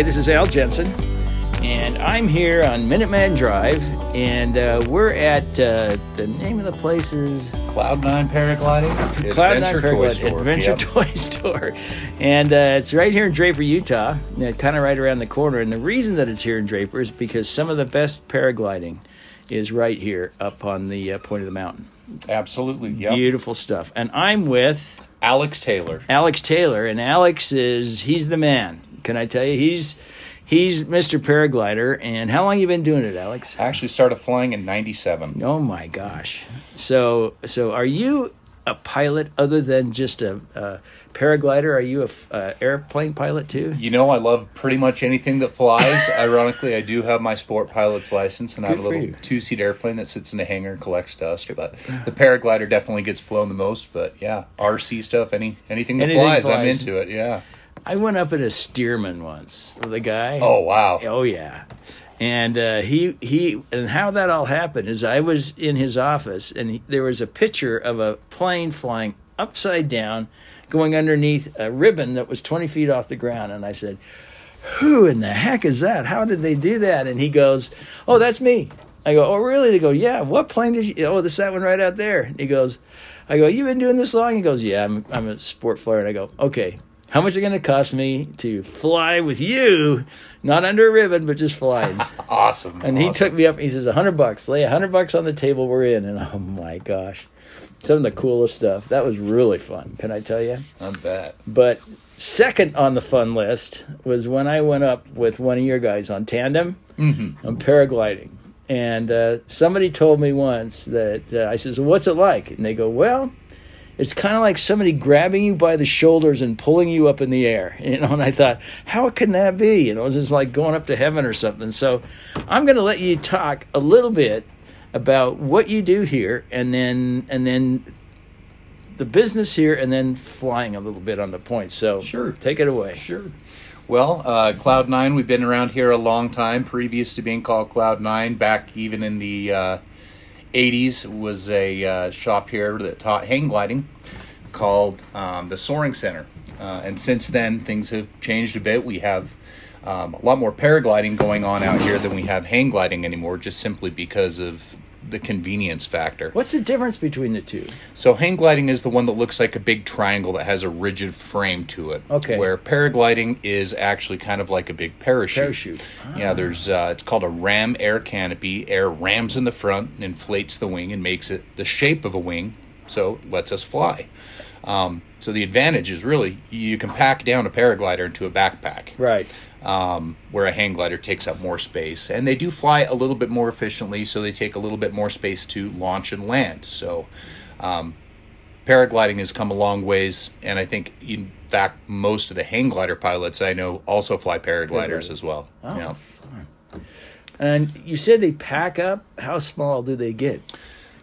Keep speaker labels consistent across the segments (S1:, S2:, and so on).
S1: Hi, this is Al Jensen, and I'm here on Minuteman Drive, and uh, we're at uh, the name of the place is
S2: Cloud Nine Paragliding,
S1: Cloud Nine
S2: Toy
S1: Paragliding
S2: Store.
S1: Adventure
S2: Yep.
S1: Toy Store, and uh, it's right here in Draper, Utah, kind of right around the corner. And the reason that it's here in Draper is because some of the best paragliding is right here up on the uh, point of the mountain.
S2: Absolutely. Yep.
S1: Beautiful stuff. And I'm with
S2: Alex Taylor.
S1: Alex Taylor, and Alex is he's the man. Can I tell you? He's he's Mr. Paraglider. And how long you been doing it, Alex?
S2: I actually started flying in '97.
S1: Oh my gosh! So so are you a pilot other than just a, a paraglider? Are you a, uh, airplane pilot too?
S2: You know, I love pretty much anything that flies. Ironically, I do have my sport pilot's license, and I have a little two-seat airplane that sits in a hangar and collects dust. But the paraglider definitely gets flown the most. But yeah, RC stuff, any anything that
S1: Anything
S2: flies, I'm into it. Yeah.
S1: I went up at a Stearman once The guy.
S2: Oh wow.
S1: Oh yeah, and uh, he he and how that all happened is I was in his office and he, there was a picture of a plane flying upside down, going underneath a ribbon that was twenty feet off the ground, and I said, "Who in the heck is that? How did they do that?" And he goes, "Oh, that's me." I go, "Oh, really?" They go, "Yeah." What plane did you? Oh, this that one right out there. And he goes, "I go, you've been doing this long?" He goes, "Yeah, I'm I'm a sport flyer." And I go, "Okay." How much is it going to cost me to fly with you, not under a ribbon, but just flying?
S2: Awesome.
S1: And he took me up. He says, "A hundred bucks. Lay a hundred bucks on the table. We're in." And oh my gosh, some of the coolest stuff. That was really fun. Can I tell you?
S2: I bet.
S1: But second on the fun list was when I went up with one of your guys on tandem on paragliding. And uh, somebody told me once that uh, I says, "What's it like?" And they go, "Well." It's kind of like somebody grabbing you by the shoulders and pulling you up in the air, you know. And I thought, how can that be? You know, it's just like going up to heaven or something. So, I'm going to let you talk a little bit about what you do here, and then and then the business here, and then flying a little bit on the point. So,
S2: Sure.
S1: take it away.
S2: Sure. Well, uh, Cloud Nine, we've been around here a long time, previous to being called Cloud Nine. Back even in the uh, 80s, was a uh, shop here that taught hang gliding called um, the Soaring Center. Uh, and since then, things have changed a bit. We have um, a lot more paragliding going on out here than we have hang gliding anymore, just simply because of the convenience factor.
S1: What's the difference between the two?
S2: So hang gliding is the one that looks like a big triangle that has a rigid frame to it.
S1: Okay.
S2: Where paragliding is actually kind of like a big parachute.
S1: Parachute.
S2: Yeah, there's uh, it's called a ram air canopy. Air rams in the front and inflates the wing and makes it the shape of a wing, so it lets us fly. Um, so the advantage is really you can pack down a paraglider into a backpack
S1: Right.
S2: Um, where a hang glider takes up more space. And they do fly a little bit more efficiently, so they take a little bit more space to launch and land. So um, paragliding has come a long ways, and I think, in fact, most of the hang glider pilots I know also fly paragliders as well.
S1: Oh,
S2: Yeah.
S1: fun. And you said they pack up. How small do they get?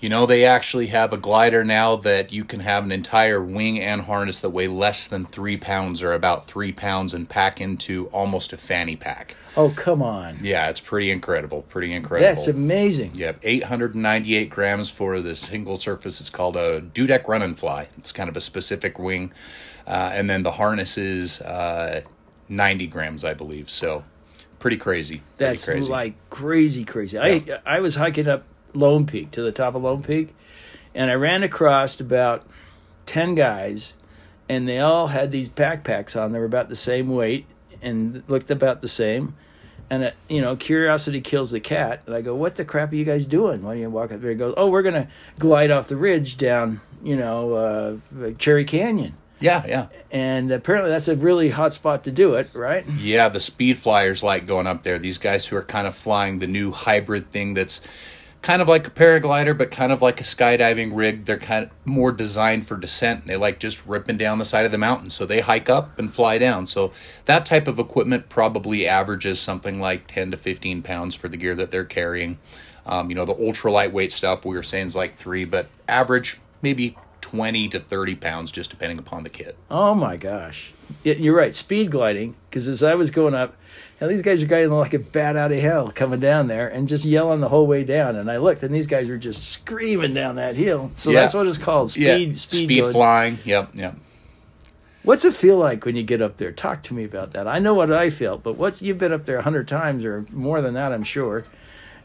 S2: You know, they actually have a glider now that you can have an entire wing and harness that weigh less than three pounds or about three pounds and pack into almost a fanny pack.
S1: Oh, come on.
S2: Yeah, it's pretty incredible. Pretty incredible.
S1: That's amazing.
S2: Yep, 898 grams for the single surface. It's called a dudek run and fly. It's kind of a specific wing. Uh, and then the harness is uh, 90 grams, I believe. So pretty crazy. Pretty
S1: That's
S2: crazy.
S1: like crazy, crazy. I I was hiking up Lone Peak to the top of Lone Peak, and I ran across about ten guys, and they all had these backpacks on. They were about the same weight and looked about the same. And uh, you know, curiosity kills the cat. And I go, "What the crap are you guys doing?" Why do you walk up there? He goes, "Oh, we're gonna glide off the ridge down, you know, uh, Cherry Canyon."
S2: Yeah, yeah.
S1: And apparently, that's a really hot spot to do it, right?
S2: Yeah, the speed flyers like going up there. These guys who are kind of flying the new hybrid thing that's kind of like a paraglider, but kind of like a skydiving rig. They're kind of more designed for descent. They like just ripping down the side of the mountain. So they hike up and fly down. So that type of equipment probably averages something like 10 to 15 pounds for the gear that they're carrying. Um, you know, the ultra lightweight stuff we were saying is like three, but average maybe 20 to 30 pounds, just depending upon the kit.
S1: Oh my gosh. You're right, speed gliding. Because as I was going up, now these guys are gliding like a bat out of hell coming down there and just yelling the whole way down. And I looked, and these guys were just screaming down that hill. So
S2: Yeah.
S1: that's what it's called speed,
S2: yeah,
S1: speed,
S2: speed flying. Yep, yep.
S1: What's it feel like when you get up there? Talk to me about that. I know what I felt, but what's you've been up there a hundred times or more than that, I'm sure.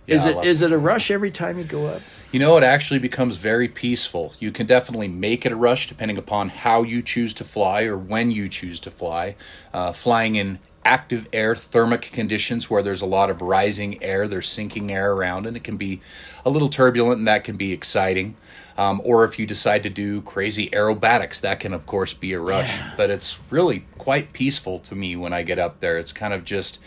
S1: Is
S2: Yeah,
S1: it
S2: lots-
S1: it a rush every time you go up?
S2: You know, it actually becomes very peaceful. You can definitely make it a rush depending upon how you choose to fly or when you choose to fly. Uh, flying in active air thermic conditions where there's a lot of rising air, there's sinking air around, and it can be a little turbulent and that can be exciting. Um, or if you decide to do crazy aerobatics, that can, of course, be a rush. But it's really quite peaceful to me when I get up there. It's kind of just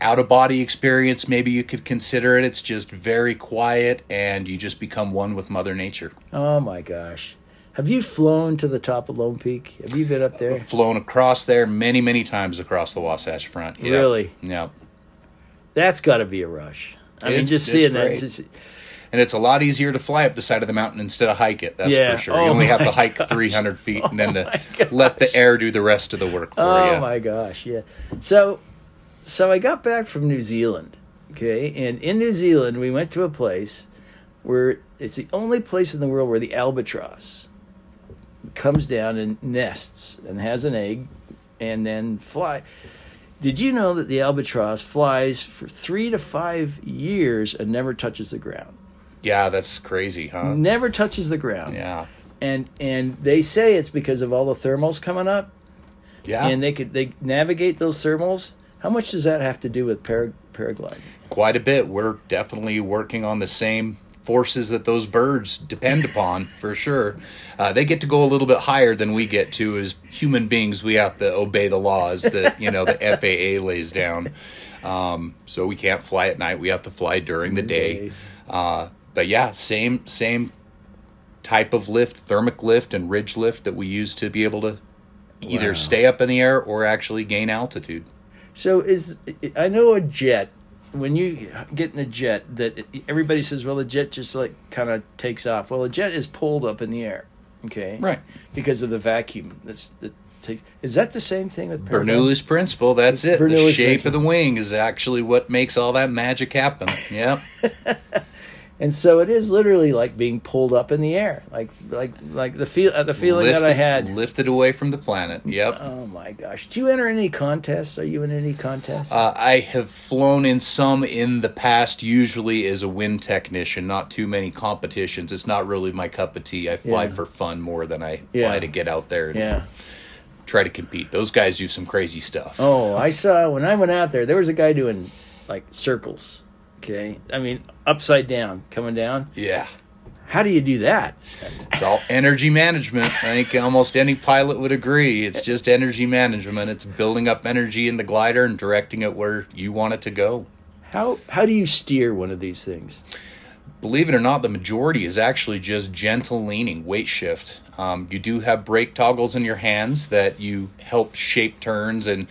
S2: out of body experience maybe you could consider it it's just very quiet and you just become one with mother nature
S1: Oh my gosh. Have you flown to the top of Lone Peak? Have you been up there?
S2: flown across there many many times across the wasatch front yeah.
S1: Really?
S2: Yep.
S1: That's got to be a rush. I mean, just
S2: it's
S1: seeing that. it's just-
S2: and it's a lot easier to fly up the side of the mountain instead of hike it that's
S1: Yeah.
S2: for sure
S1: Oh
S2: you only have to hike
S1: gosh.
S2: 300 feet and then oh,
S1: my
S2: to let the air do the rest of the work for
S1: oh
S2: you
S1: my gosh, yeah. So, so I got back from New Zealand. Okay, and in New Zealand, we went to a place where it's the only place in the world where the albatross comes down and nests and has an egg and then fly. Did you know that the albatross flies for three to five years and never touches the ground?
S2: yeah that's crazy huh
S1: Never touches the ground.
S2: yeah
S1: And and they say it's because of all the thermals coming up,
S2: yeah
S1: and they could they navigate those thermals. How much does that have to do with para, paragliding?
S2: quite a bit. We're definitely working on the same forces that those birds depend upon for sure. Uh, they get to go a little bit higher than we get to as human beings. We have to obey the laws that you know the FAA lays down. Um, so we can't fly at night. We have to fly during the day.
S1: day.
S2: Uh, but yeah, same same type of lift, thermic lift and ridge lift that we use to be able to either
S1: Wow.
S2: stay up in the air or actually gain altitude.
S1: So is I know a jet. When you get in a jet, that everybody says, well, the jet just like kind of takes off. Well, a jet is pulled up in the air, okay,
S2: Right.
S1: because of the vacuum. That's that takes. Is that the same thing with paragliding?
S2: Bernoulli's principle, that's it. the shape
S1: principle.
S2: of the wing is actually what makes all that magic happen. Yep.
S1: And so it is literally like being pulled up in the air, like like like the feel uh, the feeling that I had.
S2: Lifted away from the planet. Yep.
S1: Oh my gosh! Did you enter any contests? Are you in any contests?
S2: Uh, I have flown in some in the past, usually as a wind technician, not too many competitions. It's not really my cup of tea. I fly
S1: Yeah.
S2: for fun more than I fly
S1: Yeah.
S2: to get out there and
S1: yeah.
S2: try to compete. Those guys do some crazy stuff.
S1: Oh, I saw when I went out there. There was a guy doing like circles. Okay, I mean upside down, coming down.
S2: Yeah.
S1: How do you do that?
S2: It's all energy management. I think almost any pilot would agree. It's just energy management. It's building up energy in the glider and directing it where you want it to go.
S1: How how do you steer one of these things?
S2: Believe it or not, the majority is actually just gentle leaning, weight shift. Um, you do have brake toggles in your hands that you help shape turns and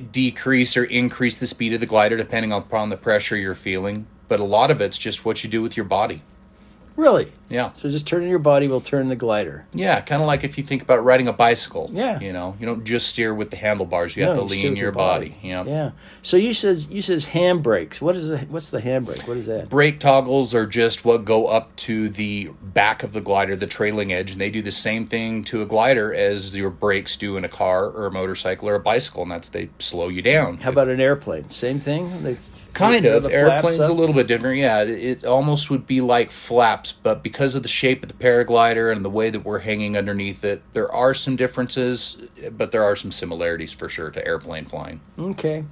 S2: decrease or increase the speed of the glider depending upon the pressure you're feeling. But a lot of it's just what you do with your body.
S1: Really?
S2: Yeah.
S1: So just turning your body will turn the glider.
S2: Yeah, kind of like if you think about riding a bicycle.
S1: Yeah.
S2: You know, you don't just steer with the handlebars. You have to
S1: you
S2: lean your body. Yeah.
S1: Yeah. So you says you says handbrakes. What is the what's the handbrake? What is that?
S2: Brake toggles are just what go up to the back of the glider, the trailing edge, and they do the same thing to a glider as your brakes do in a car or a motorcycle or a bicycle, and that's they slow you down.
S1: How about an airplane? Same thing. They
S2: Kind of. Airplanes a little bit different. Yeah, it, almost would be like flaps, but because of the shape of the paraglider and the way that we're hanging underneath it, there are some differences, but there are some similarities for sure to airplane flying.
S1: Okay.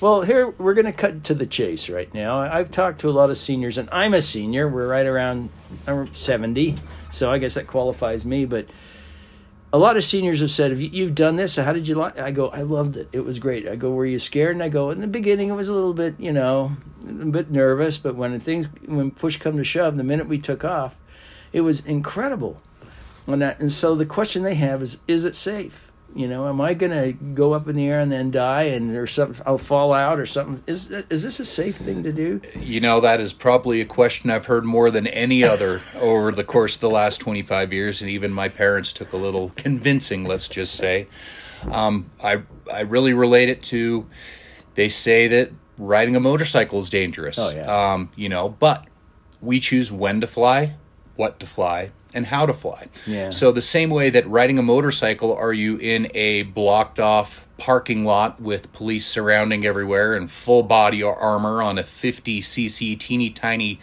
S1: Well, here we're going to cut to the chase right now. I've talked to a lot of seniors, and I'm a senior. We're right around I'm 70, so I guess that qualifies me. But a lot of seniors have said, "Have you, you've done this? How did you like?" I go, "I loved it. It was great." I go, "Were you scared?" And I go, "In the beginning, it was a little bit, you know, a bit nervous, but when things, when push come to shove, the minute we took off, it was incredible." And, that, and so the question they have is, is it safe? You know, am I going to go up in the air and then die, and there's something I'll fall out or something? Is is this a safe thing to do?
S2: You know, that is probably a question I've heard more than any other over the course of the last 25 years, and even my parents took a little convincing, let's just say. Um, I, I really relate it to they say that riding a motorcycle is dangerous.
S1: Oh, yeah.
S2: Um, you know, but we choose when to fly, what to fly and how to fly.
S1: Yeah.
S2: So the same way that riding a motorcycle, are you in a blocked off parking lot with police surrounding everywhere and full body armor on a 50 cc teeny tiny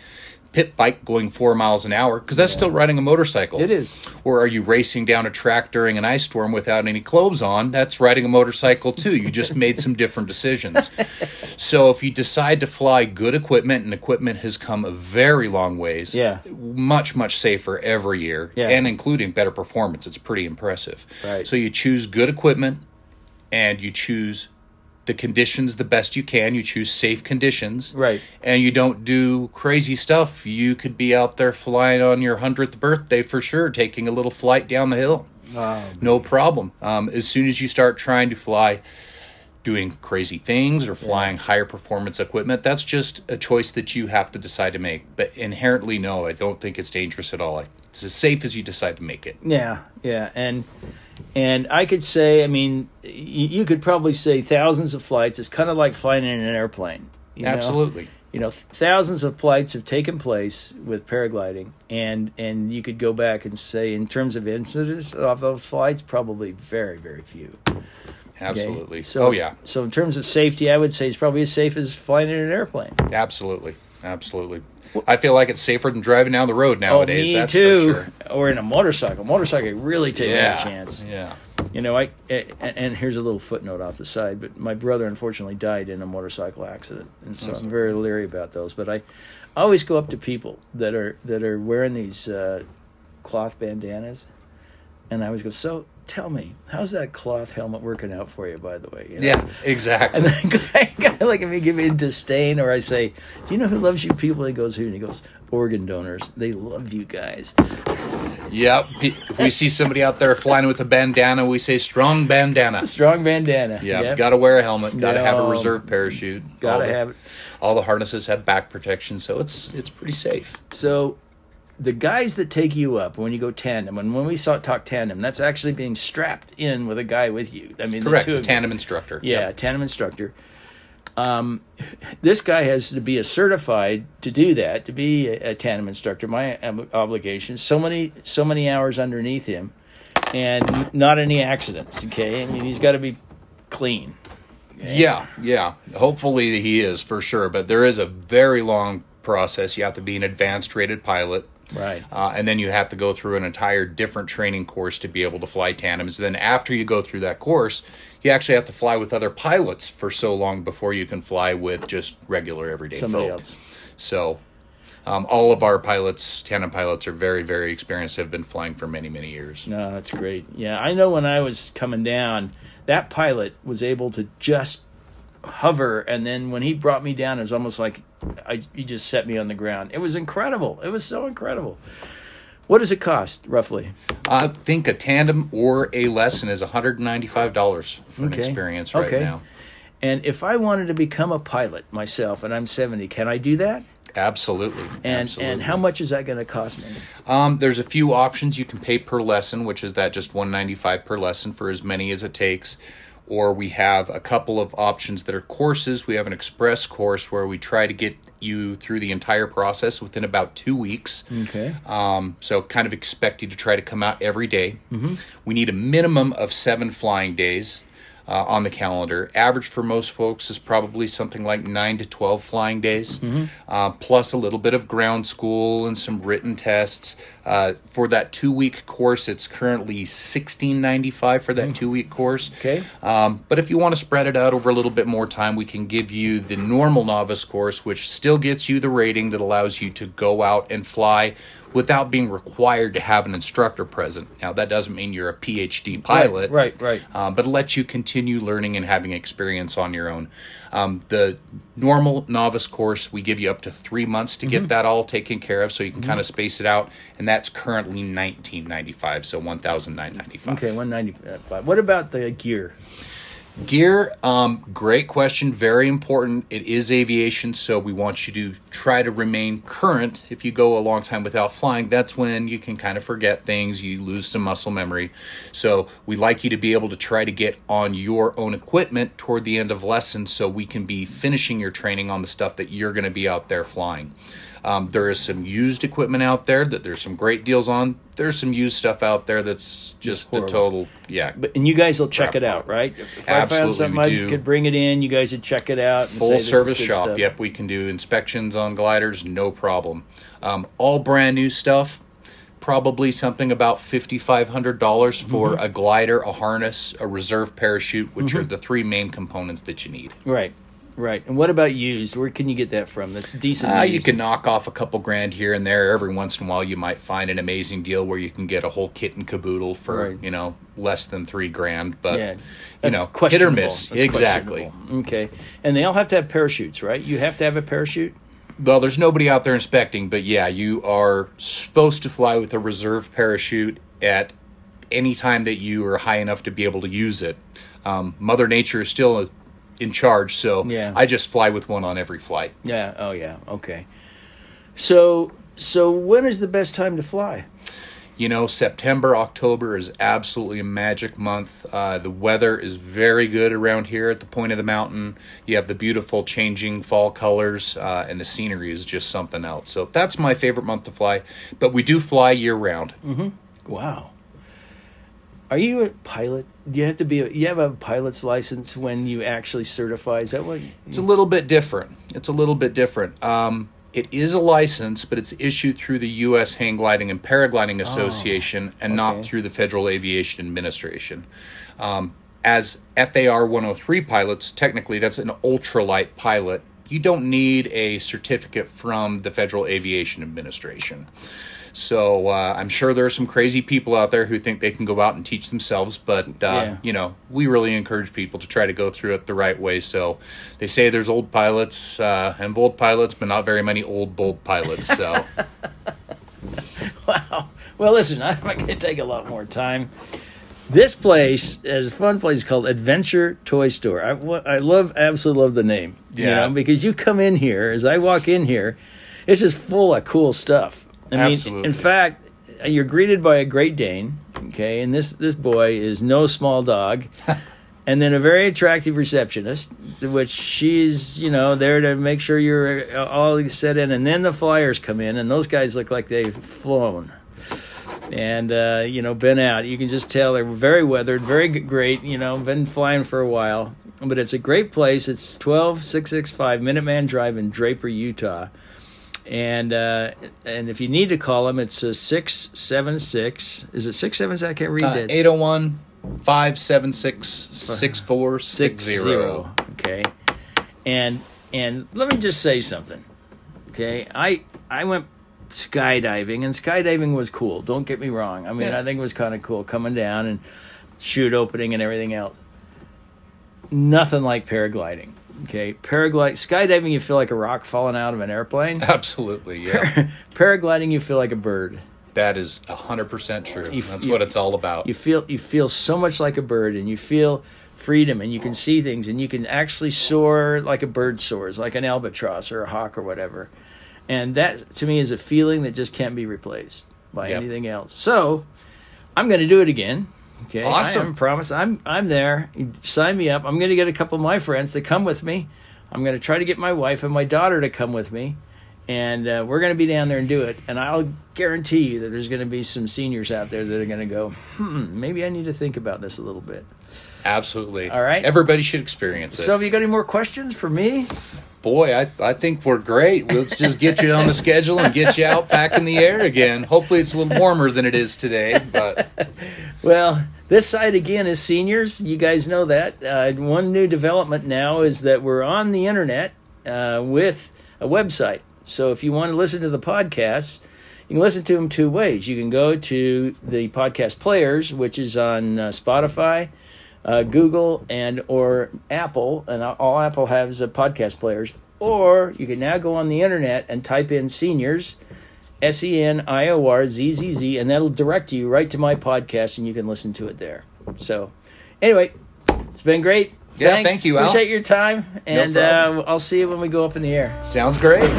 S2: pit bike going four miles an hour because that's still riding a motorcycle.
S1: It is.
S2: Or are you racing down a track during an ice storm without any clothes on? That's riding a motorcycle too. You just made some different decisions. So if you decide to fly good equipment, and equipment has come a very long ways,
S1: Yeah.
S2: much much safer every year,
S1: Yeah.
S2: and including better performance. It's pretty impressive.
S1: Right.
S2: So you choose good equipment, and you choose the conditions the best you can. You choose safe conditions,
S1: Right.
S2: And you don't do crazy stuff. You could be out there flying on your hundredth birthday for sure, taking a little flight down the hill. No problem. Um, as soon as you start trying to fly, doing crazy things or flying higher performance equipment, that's just a choice that you have to decide to make. But inherently, no, I don't think it's dangerous at all. It's as safe as you decide to make it.
S1: Yeah, yeah, and and I could say, I mean, you could probably say thousands of flights. It's kind of like flying in an airplane. you know?
S2: Absolutely.
S1: You know, thousands of flights have taken place with paragliding, and and you could go back and say, in terms of incidents of those flights, probably very, very few. okay?
S2: Absolutely.
S1: So,
S2: oh, yeah.
S1: So in terms of safety, I would say it's probably as safe as flying in an airplane.
S2: Absolutely. Absolutely. I feel like it's safer than driving down the road nowadays.
S1: oh, me
S2: that's
S1: too.
S2: for sure.
S1: Or in a motorcycle. Motorcycle really take
S2: Yeah.
S1: a chance.
S2: Yeah.
S1: You know, I and, and here's a little footnote off the side, but my brother unfortunately died in a motorcycle accident, and so I'm very leery about those. But I always go up to people that are that are wearing these uh, cloth bandanas, and I always go, "So tell me, how's that cloth helmet working out for you?" By the way, you know?
S2: Yeah, exactly.
S1: And then guy, guy like me give me disdain, or I say, "Do you know who loves you people?" He goes, "Who?" And he goes, "Organ donors. They love you guys."
S2: Yep. If we see somebody out there flying with a bandana, we say strong bandana.
S1: Strong bandana.
S2: Yeah,
S1: Yep.
S2: got to wear a helmet. Got to have a reserve parachute.
S1: Gotta have it.
S2: All the harnesses have back protection, so it's it's pretty safe.
S1: So the guys that take you up when you go tandem, and when we saw talk tandem, that's actually being strapped in with a guy with you. I mean, the
S2: Correct.
S1: two
S2: A
S1: of you.
S2: tandem instructor.
S1: Yeah,
S2: Yep.
S1: tandem instructor. Um, this guy has to be a certified to do that, to be a, a tandem instructor. My ob- obligation, so many, so many hours underneath him, and not any accidents. Okay, I mean he's got to be clean.
S2: Yeah, yeah. Hopefully he is for sure, but there is a very long process. You have to be an advanced rated pilot.
S1: Right.
S2: Uh, and then you have to go through an entire different training course to be able to fly tandems. Then after you go through that course, you actually have to fly with other pilots for so long before you can fly with just regular everyday
S1: Somebody
S2: folk.
S1: else.
S2: So um, all of our pilots, tandem pilots, are very, very experienced. Have been flying for many, many years.
S1: No, that's great. Yeah, I know when I was coming down, that pilot was able to just hover, and then when he brought me down, it was almost like I, he just set me on the ground. It was incredible. It was so incredible. What does it cost roughly?
S2: I think a tandem or a lesson is one hundred ninety-five dollars for an experience right
S1: Okay.
S2: now.
S1: And if I wanted to become a pilot myself, and I'm 70, can I do that?
S2: Absolutely.
S1: And
S2: Absolutely.
S1: and how much is that going to cost me?
S2: Um, there's a few options you can pay per lesson, which is that just 195 per lesson for as many as it takes. Or we have a couple of options that are courses. We have an express course where we try to get you through the entire process within about two weeks.
S1: Okay.
S2: Um, so kind of expect you to try to come out every day. We need a minimum of seven flying days uh, on the calendar. Average for most folks is probably something like nine to twelve flying days, uh, plus a little bit of ground school and some written tests. Uh, for that two week course, it's currently sixteen ninety five for that two week course.
S1: Okay.
S2: Um, but if you want to spread it out over a little bit more time, we can give you the normal novice course, which still gets you the rating that allows you to go out and fly without being required to have an instructor present. Now, that doesn't mean you're a PhD pilot.
S1: Right, right.
S2: Um, but it lets you continue learning and having experience on your own. Um, the normal novice course, we give you up to three months to
S1: Mm-hmm.
S2: get that all taken care of, so you can kind of space it out, and that's currently nineteen ninety five, so one thousand nine ninety five.
S1: Okay, 195. What about the gear?
S2: Gear, um, great question. Very important. It is aviation, so we want you to try to remain current. If you go a long time without flying, that's when you can kind of forget things. You lose some muscle memory. So we like you to be able to try to get on your own equipment toward the end of lessons so we can be finishing your training on the stuff that you're going to be out there flying. Um, there is some used equipment out there that there's some great deals on. There's some used stuff out there that's just the total, yeah,
S1: But and you guys will check it out,
S2: pile.
S1: right? If
S2: Absolutely,
S1: I found something
S2: we
S1: I
S2: do.
S1: could bring it in, you guys would check it out. Say,
S2: full
S1: "This is
S2: service shop.
S1: stuff."
S2: Yep, we can do inspections on gliders, no problem. Um, all brand new stuff. Probably something about fifty five hundred dollars for
S1: Mm-hmm.
S2: a glider, a harness, a reserve parachute, which are the three main components that you need.
S1: Right, right. And what about used? Where can you get that from? That's decent.
S2: Uh, you can knock off a couple grand here and there. Every once in a while, you might find an amazing deal where you can get a whole kit and caboodle for
S1: Right.
S2: you know less than three grand. But
S1: Yeah,
S2: you know, hit or miss.
S1: That's
S2: exactly.
S1: Okay, and they all have to have parachutes, right? You have to have a parachute.
S2: Well, there's nobody out there inspecting, but yeah, you are supposed to fly with a reserve parachute at any time that you are high enough to be able to use it. Um, Mother Nature is still in charge, so
S1: Yeah.
S2: I just fly with one on every flight.
S1: Yeah. Oh, yeah. Okay. So, so when is the best time to fly?
S2: You know, September, October is absolutely a magic month. Uh, the weather is very good around here at the point of the mountain. You have the beautiful changing fall colors, uh, and the scenery is just something else. So that's my favorite month to fly. But we do fly year round.
S1: Wow. Are you a pilot? Do you have to be? A, you have a pilot's license when you actually certify? Is that what?
S2: It's a little bit different. It's a little bit different. Um, it is a license, but it's issued through the U.S. Hang Gliding and Paragliding Association and not through the Federal Aviation Administration. Um, as FAR 103 pilots, technically that's an ultralight pilot. You don't need a certificate from the Federal Aviation Administration. So uh, I'm sure there are some crazy people out there who think they can go out and teach themselves, but uh,
S1: Yeah.
S2: you know we really encourage people to try to go through it the right way. So they say there's old pilots uh, and bold pilots, but not very many old bold pilots. So
S1: Wow. Well, listen, I'm not going to take a lot more time. This place is a fun place called Adventure Toy Store. I, I love, absolutely love the name. you
S2: Yeah.
S1: know, because you come in here, as I walk in here, it's just full of cool stuff. I mean,
S2: Absolutely.
S1: in fact, you're greeted by a Great Dane, okay, and this this boy is no small dog. And then a very attractive receptionist, which she's, you know, there to make sure you're uh, all set in. And then the flyers come in, and those guys look like they've flown and uh, you know been out. You can just tell they're very weathered, very great. You know, been flying for a while, but it's a great place. It's twelve six six five Minuteman Drive in Draper, Utah, and uh, and if you need to call them, it's a six seven six. Is it six seven six? I can't read
S2: uh,
S1: it.
S2: 801 576 6460.
S1: Okay, and and let me just say something. Okay, I I went skydiving, and skydiving was cool. Don't get me wrong. I mean,
S2: Yeah.
S1: I think it was kind of cool coming down and chute opening and everything else. Nothing like paragliding. Okay, paraglide skydiving, you feel like a rock falling out of an airplane.
S2: Absolutely, yeah.
S1: Paragliding, you feel like a bird.
S2: that is 100% true.
S1: You-
S2: That's
S1: you-
S2: what it's all about.
S1: you feel you feel so much like a bird and you feel freedom and you can see things and you can actually soar like a bird soars like an albatross or a hawk or whatever and that to me is a feeling that just can't be replaced by
S2: Yep.
S1: anything else so i'm going to do it again okay
S2: Awesome.
S1: i am promise i'm i'm there sign me up i'm going to get a couple of my friends to come with me i'm going to try to get my wife and my daughter to come with me and uh, we're going to be down there and do it. And I'll guarantee you that there's going to be some seniors out there that are going to go, hmm, maybe I need to think about this a little bit.
S2: Absolutely.
S1: All right.
S2: Everybody should experience it.
S1: So, have you got any more questions for me?
S2: Boy, I, I think we're great. Let's just get you on the schedule and get you out back in the air again. Hopefully, it's a little warmer than it is today. But
S1: Well, this side again is seniors. You guys know that. Uh, one new development now is that we're on the internet uh, with a website. So if you want to listen to the podcasts, you can listen to them two ways. You can go to the podcast players, which is on uh, Spotify, uh, Google, and or Apple, and all Apple has uh, podcast players. Or you can now go on the internet and type in seniors, S E N I O R Z Z Z, and that'll direct you right to my podcast, and you can listen to it there. So, anyway, it's been great.
S2: Yeah,
S1: Thanks.
S2: thank you, Al.
S1: Appreciate your time, and
S2: problem.
S1: uh, I'll see you when we go up in the air.
S2: sounds great.